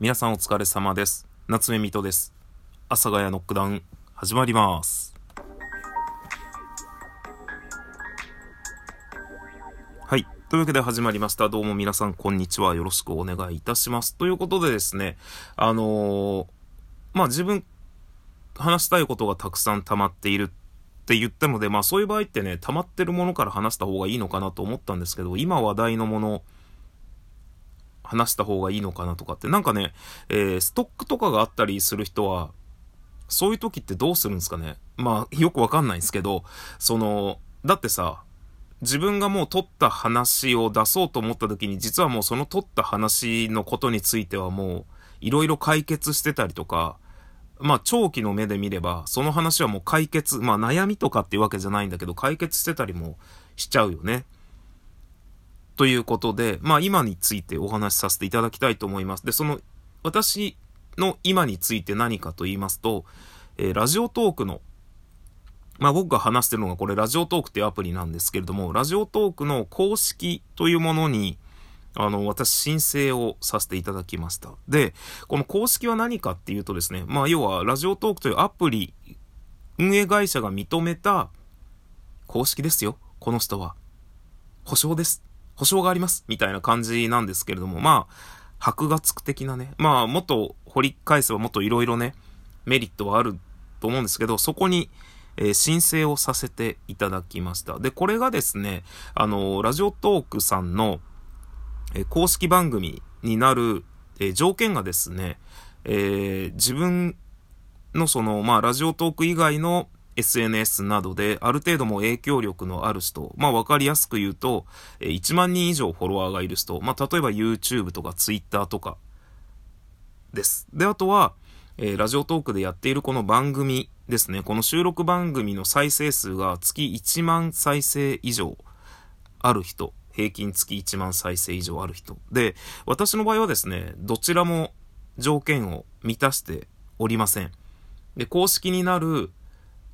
皆さんお疲れ様です。夏目水戸です。阿佐ヶ谷ノックダウン、始まります。はい。というわけで始まりました。どうも皆さん、こんにちは。よろしくお願いいたします。ということでですね、あのー、まあ、自分、話したいことがたくさん溜まっているって言ったので、まあ、そういう場合ってね、溜まってるものから話した方がいいのかなと思ったんですけど、今話題のもの、話した方がいいのかなとかって、なんかね、えー、ストックとかがあったりする人は、そういう時ってどうするんですかね？まあ、よくわかんないんですけど、その、だってさ、自分がもう取った話を出そうと思った時に、実はもうその取った話のことについてはもう、いろいろ解決してたりとか、まあ、長期の目で見れば、その話はもう解決、まあ、悩みとかっていうわけじゃないんだけど、解決してたりもしちゃうよね。ということで、まあ今についてお話しさせていただきたいと思います。で、その私の今について何かと言いますと、えー、ラジオトークの、まあ僕が話してるのがこれラジオトークっていうアプリなんですけれども、ラジオトークの公式というものに、あの、私申請をさせていただきました。で、この公式は何かっていうとですね、まあ要はラジオトークというアプリ、運営会社が認めた公式ですよ。この人は。保証です。保証があります。みたいな感じなんですけれども、まあ、箔がつく的なね。まあ、もっと掘り返せばもっといろいろね、メリットはあると思うんですけど、そこに、えー、申請をさせていただきました。で、これがですね、あのー、ラジオトークさんの、えー、公式番組になる、え条件がですね、え自分のその、まあ、ラジオトーク以外の SNS などである程度も影響力のある人、まあわかりやすく言うと、1万人以上フォロワーがいる人、まあ例えば YouTube とか Twitter とかです。で、あとは、えー、ラジオトークでやっているこの番組ですね。この収録番組の再生数が月1万再生以上ある人。平均月1万再生以上ある人。で、私の場合はですね、どちらも条件を満たしておりません。で、公式になる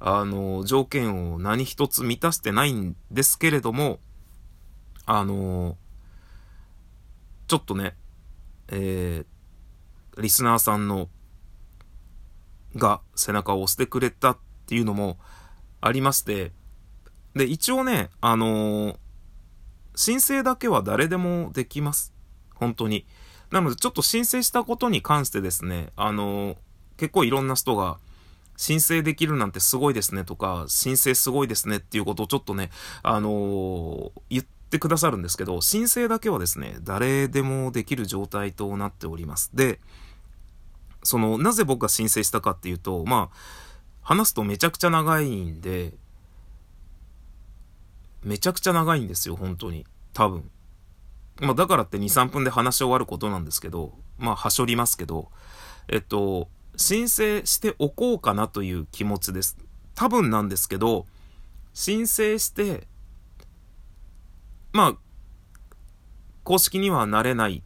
あの、条件を何一つ満たしてないんですけれども、あの、ちょっとね、えー、リスナーさんの、が背中を押してくれたっていうのもありまして、で、一応ね、あの申請だけは誰でもできます。本当に。なので、ちょっと申請したことに関してですね、あの結構いろんな人が、申請できるなんてすごいですねとか、申請すごいですねっていうことをちょっとね、あのー、言ってくださるんですけど、申請だけはですね、誰でもできる状態となっております。で、その、なぜ僕が申請したかっていうと、まあ、話すとめちゃくちゃ長いんで、めちゃくちゃ長いんですよ、本当に。多分。まあ、だからって2、3分で話し終わることなんですけど、まあ、はしょりますけど、えっと、申請しておこうかなという気持ちです。多分なんですけど、申請して、まあ、公式にはなれない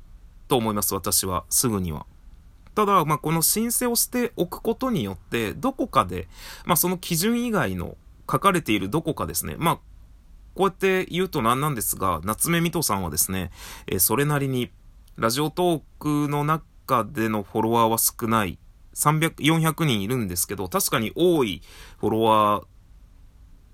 と思います、私は。すぐには。ただ、まあ、この申請をしておくことによって、どこかで、まあ、その基準以外の書かれているどこかですね。まあ、こうやって言うと何なんですが、夏目水戸さんはですね、えー、それなりに、ラジオトークの中でのフォロワーは少ない300、400人いるんですけど、確かに多いフォロワー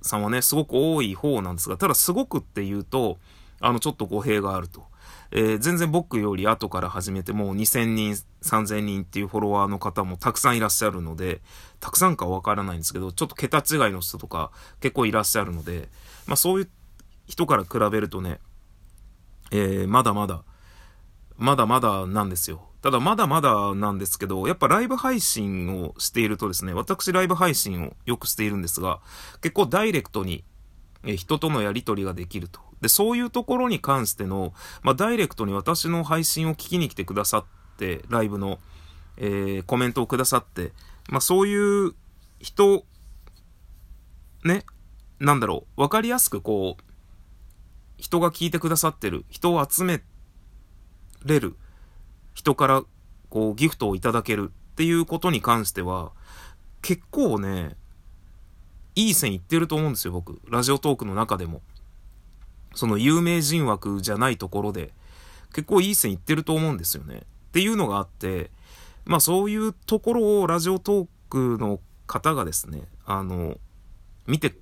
さんはね、すごく多い方なんですが、ただすごくって言うと、あの、ちょっと語弊があると。えー、全然僕より後から始めてもう2000人、3000人っていうフォロワーの方もたくさんいらっしゃるので、たくさんかわからないんですけど、ちょっと桁違いの人とか結構いらっしゃるので、まあそういう人から比べるとね、えー、まだまだ、まだまだなんですよ。ただまだまだなんですけど、やっぱライブ配信をしているとですね、私ライブ配信をよくしているんですが、結構ダイレクトに人とのやり取りができると。で、そういうところに関しての、まあ、ダイレクトに私の配信を聞きに来てくださって、ライブの、えー、コメントをくださって、まあ、そういう人、ね、なんだろう、わかりやすくこう、人が聞いてくださってる、人を集めれる、人からこうギフトをいただけるっていうことに関しては、結構ね、いい線いってると思うんですよ、僕。ラジオトークの中でも。その有名人枠じゃないところで、結構いい線いってると思うんですよね。っていうのがあって、まあそういうところをラジオトークの方がですね、あの、見て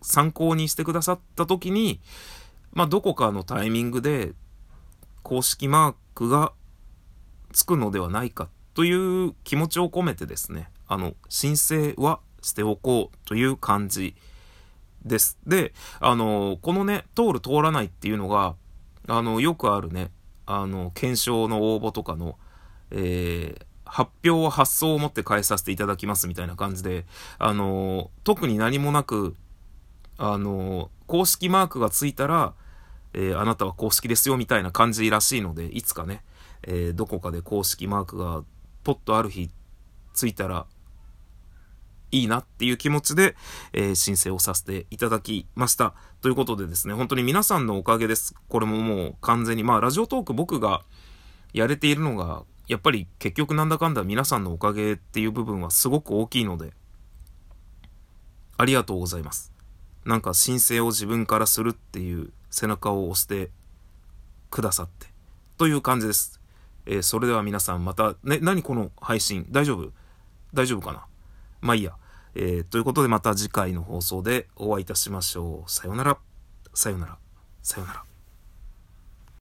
参考にしてくださった時に、まあどこかのタイミングで公式マークがつくのではないかという気持ちを込めてですね、あの、申請はしておこうという感じです。で、あの、このね、通る通らないっていうのが、あの、よくあるね、あの、検証の応募とかの、えー、発表は発送を持って返させていただきますみたいな感じで、あの、特に何もなく、あの、公式マークがついたら、えー、あなたは公式ですよみたいな感じらしいので、いつかね、えー、どこかで公式マークがポッとある日ついたらいいなっていう気持ちで、えー、申請をさせていただきました。ということでですね、本当に皆さんのおかげです。これももう完全に、まあラジオトーク僕がやれているのが、やっぱり結局なんだかんだ皆さんのおかげっていう部分はすごく大きいので、ありがとうございます。なんか申請を自分からするっていう背中を押してくださって、という感じです。えー、それでは皆さんまた、ね、何この配信？大丈夫？大丈夫かな？まあいいや。えー、ということでまた次回の放送でお会いいたしましょう。さようなら。さよなら。さよなら。